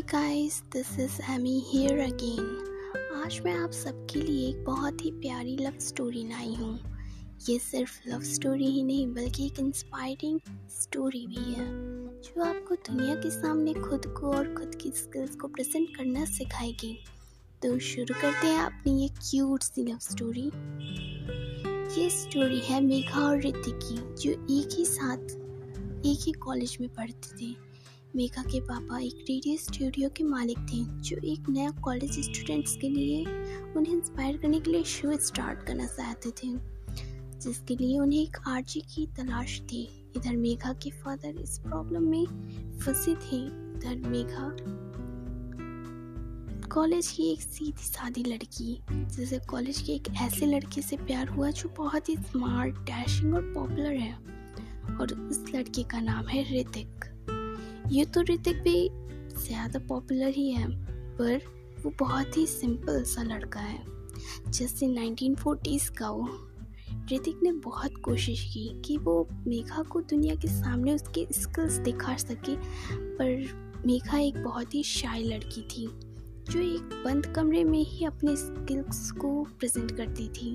Guys this is Amy here again आज मैं आप सबके लिए एक बहुत ही प्यारी लव स्टोरी लाई हूँ। ये सिर्फ़ लव स्टोरी ही नहीं, बल्कि एक इंस्पायरिंग स्टोरी भी है, जो आपको दुनिया के सामने खुद को और खुद की स्किल्स को प्रेजेंट करना सिखाएगी। तो शुरू करते हैं अपनी ये क्यूट सी लव स्टोरी ये स्टोरी है मेघा और ऋतिक की जो एक ही साथ, एक ही कॉलेज में पढ़ते थे। मेघा के पापा एक रेडियो स्टूडियो के मालिक थे, जो एक नया कॉलेज स्टूडेंट्स के लिए उन्हें इंस्पायर करने के लिए शो स्टार्ट करना चाहते थे, जिसके लिए उन्हें एक आरजी की तलाश थी। इधर मेघा के फादर इस प्रॉब्लम में फंसे थे इधर मेघा कॉलेज की एक सीधी सादी लड़की, जिसे कॉलेज के एक ऐसे लड़के से प्यार हुआ जो बहुत ही स्मार्ट डैशिंग और पॉपुलर है, और उस लड़के का नाम है ऋतिक। ये तो ऋतिक भी ज़्यादा पॉपुलर ही है, पर वो बहुत ही सिंपल सा लड़का है। जैसे 1940s का वो, ऋतिक ने बहुत कोशिश की कि वो मेघा को दुनिया के सामने उसके स्किल्स दिखा सके, पर मेघा एक बहुत ही शाय लड़की थी, जो एक बंद कमरे में ही अपने स्किल्स को प्रेजेंट करती थी।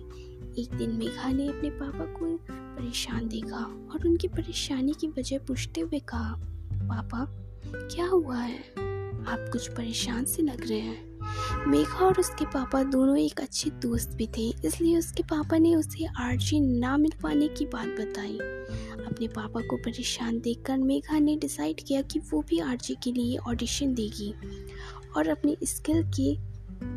एक दिन मेघा ने अपने पापा को परेशान देखा और उनकी परेशानी की वजह पूछते हुए कहा पापा, क्या हुआ है? आप कुछ परेशान से लग रहे हैं। मेघा और उसके पापा दोनों एक अच्छे दोस्त भी थे, इसलिए उसके पापा ने उसे आरजी ना मिल पाने की बात बताई। अपने पापा को परेशान देखकर मेघा ने डिसाइड किया कि वो भी आरजी के लिए ऑडिशन देगी और अपनी स्किल के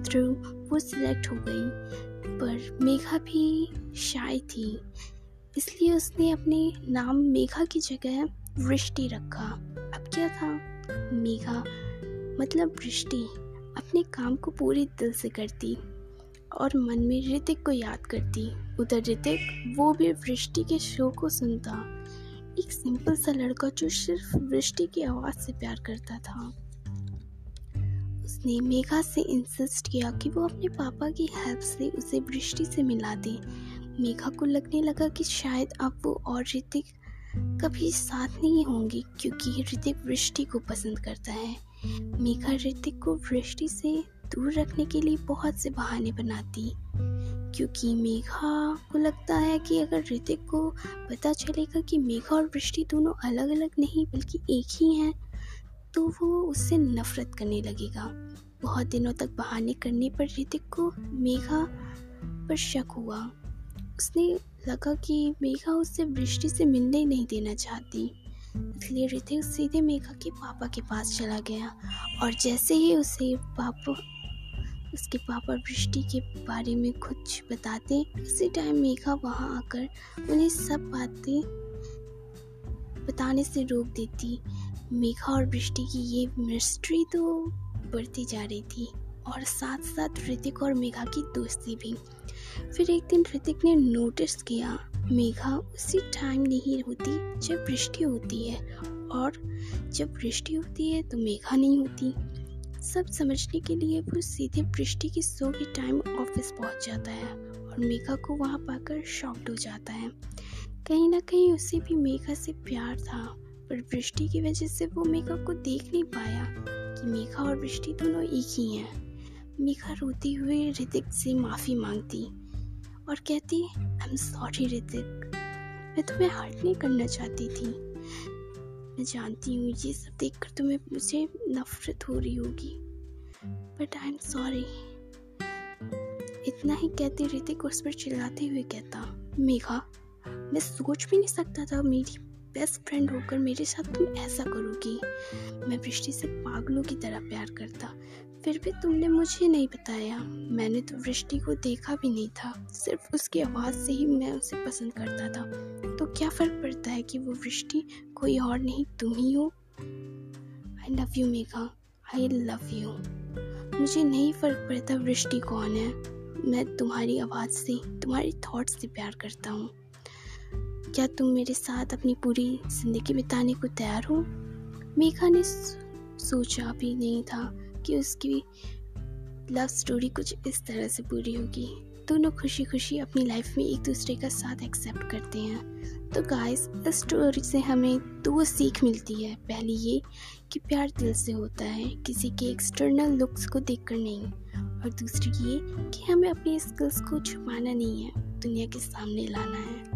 थ्रू वो सिलेक्ट हो गई। पर मेघा भी शाय थी, इसलिए उसने अपने नाम मेघा की जगह वृष्टि रखा। अब क्या था? मेघा मतलब वृष्टि अपने काम को पूरे दिल से करती और मन में ऋतिक को याद करती। उधर ऋतिक, वो भी वृष्टि के शो को सुनता। एक सिंपल सा लड़का जो सिर्फ़ वृष्टि की आवाज़ से प्यार करता था। उसने मेघा से इंसिस्ट किया कि वो अपने पापा की हेल्प से उसे वृष्टि से मिला दे। मेघा को लगने लगा कि शायद अब वो और ऋतिक कभी साथ नहीं होंगे क्योंकि ऋतिक वृष्टि को पसंद करता है। मेघा ऋतिक को वृष्टि से दूर रखने के लिए बहुत से बहाने बनाती। क्योंकि मेघा को लगता है कि अगर ऋतिक को पता चलेगा कि मेघा और वृष्टि दोनों अलग अलग नहीं बल्कि एक ही हैं तो वो उससे नफरत करने लगेगा। बहुत दिनों तक बहाने करने पर ऋतिक को मेघा पर शक हुआ। उसने लगा कि मेघा उससे वृष्टि से मिलने ही नहीं देना चाहती। इसलिए ऋतिक सीधे मेघा के पापा के पास चला गया और जैसे ही उसे पापा, उसके पापा वृष्टि के बारे में कुछ बताते, उसी टाइम मेघा वहाँ आकर उन्हें सब बातें बताने से रोक देती। मेघा और वृष्टि की ये मिस्ट्री तो बढ़ती जा रही थी और साथ साथ ऋतिक और मेघा की दोस्ती भी। फिर एक दिन ऋतिक ने नोटिस किया, मेघा उसी टाइम नहीं होती जब वृष्टि होती है, और जब वृष्टि होती है तो मेघा नहीं होती। सब समझने के लिए वो सीधे वृष्टि की सो के टाइम ऑफ़िस पहुँच जाता है, और मेघा को वहाँ पाकर शॉक्ड हो जाता है। कहीं ना कहीं उसे भी मेघा से प्यार था, पर वृष्टि की वजह से वो मेघा को देख नहीं पाया कि मेघा और वृष्टि दोनों एक ही हैं। मेघा रोती हुई ऋतिक से माफ़ी मांगती और कहती आई एम सॉरी ऋतिक मैं तुम्हें हर्ट नहीं करना चाहती थी। मैं जानती हूँ ये सब देखकर तुम्हें मुझे नफरत हो रही होगी। बट आई एम सॉरी इतना ही कहती ऋतिक उस पर चिल्लाते हुए कहता, मेघा, मैं सोच भी नहीं सकता था मेरी बेस्ट फ्रेंड होकर मेरे साथ तुम ऐसा करोगी? मैं वृष्टि से पागलों की तरह प्यार करता। फिर भी तुमने मुझे नहीं बताया। मैंने तो वृष्टि को देखा भी नहीं था। सिर्फ़ उसकी आवाज़ से ही मैं उसे पसंद करता था। तो क्या फ़र्क पड़ता है कि वो वृष्टि कोई और नहीं, तुम ही हो? I love you Megha I love you मुझे नहीं फ़र्क पड़ता वृष्टि कौन है। मैं तुम्हारी आवाज़ से, तुम्हारी थॉट्स से प्यार करता हूँ। क्या तुम मेरे साथ अपनी पूरी ज़िंदगी बिताने को तैयार हो? मेघा ने सोचा भी नहीं था कि उसकी लव स्टोरी कुछ इस तरह से पूरी होगी। दोनों खुशी खुशी अपनी लाइफ में एक दूसरे का साथ एक्सेप्ट करते हैं। तो गाइस इस स्टोरी से हमें दो सीख मिलती है। पहली ये कि प्यार दिल से होता है, किसी के एक्सटर्नल लुक्स को देखकर नहीं। और दूसरी ये कि हमें अपनी स्किल्स को छुपाना नहीं है, दुनिया के सामने लाना है।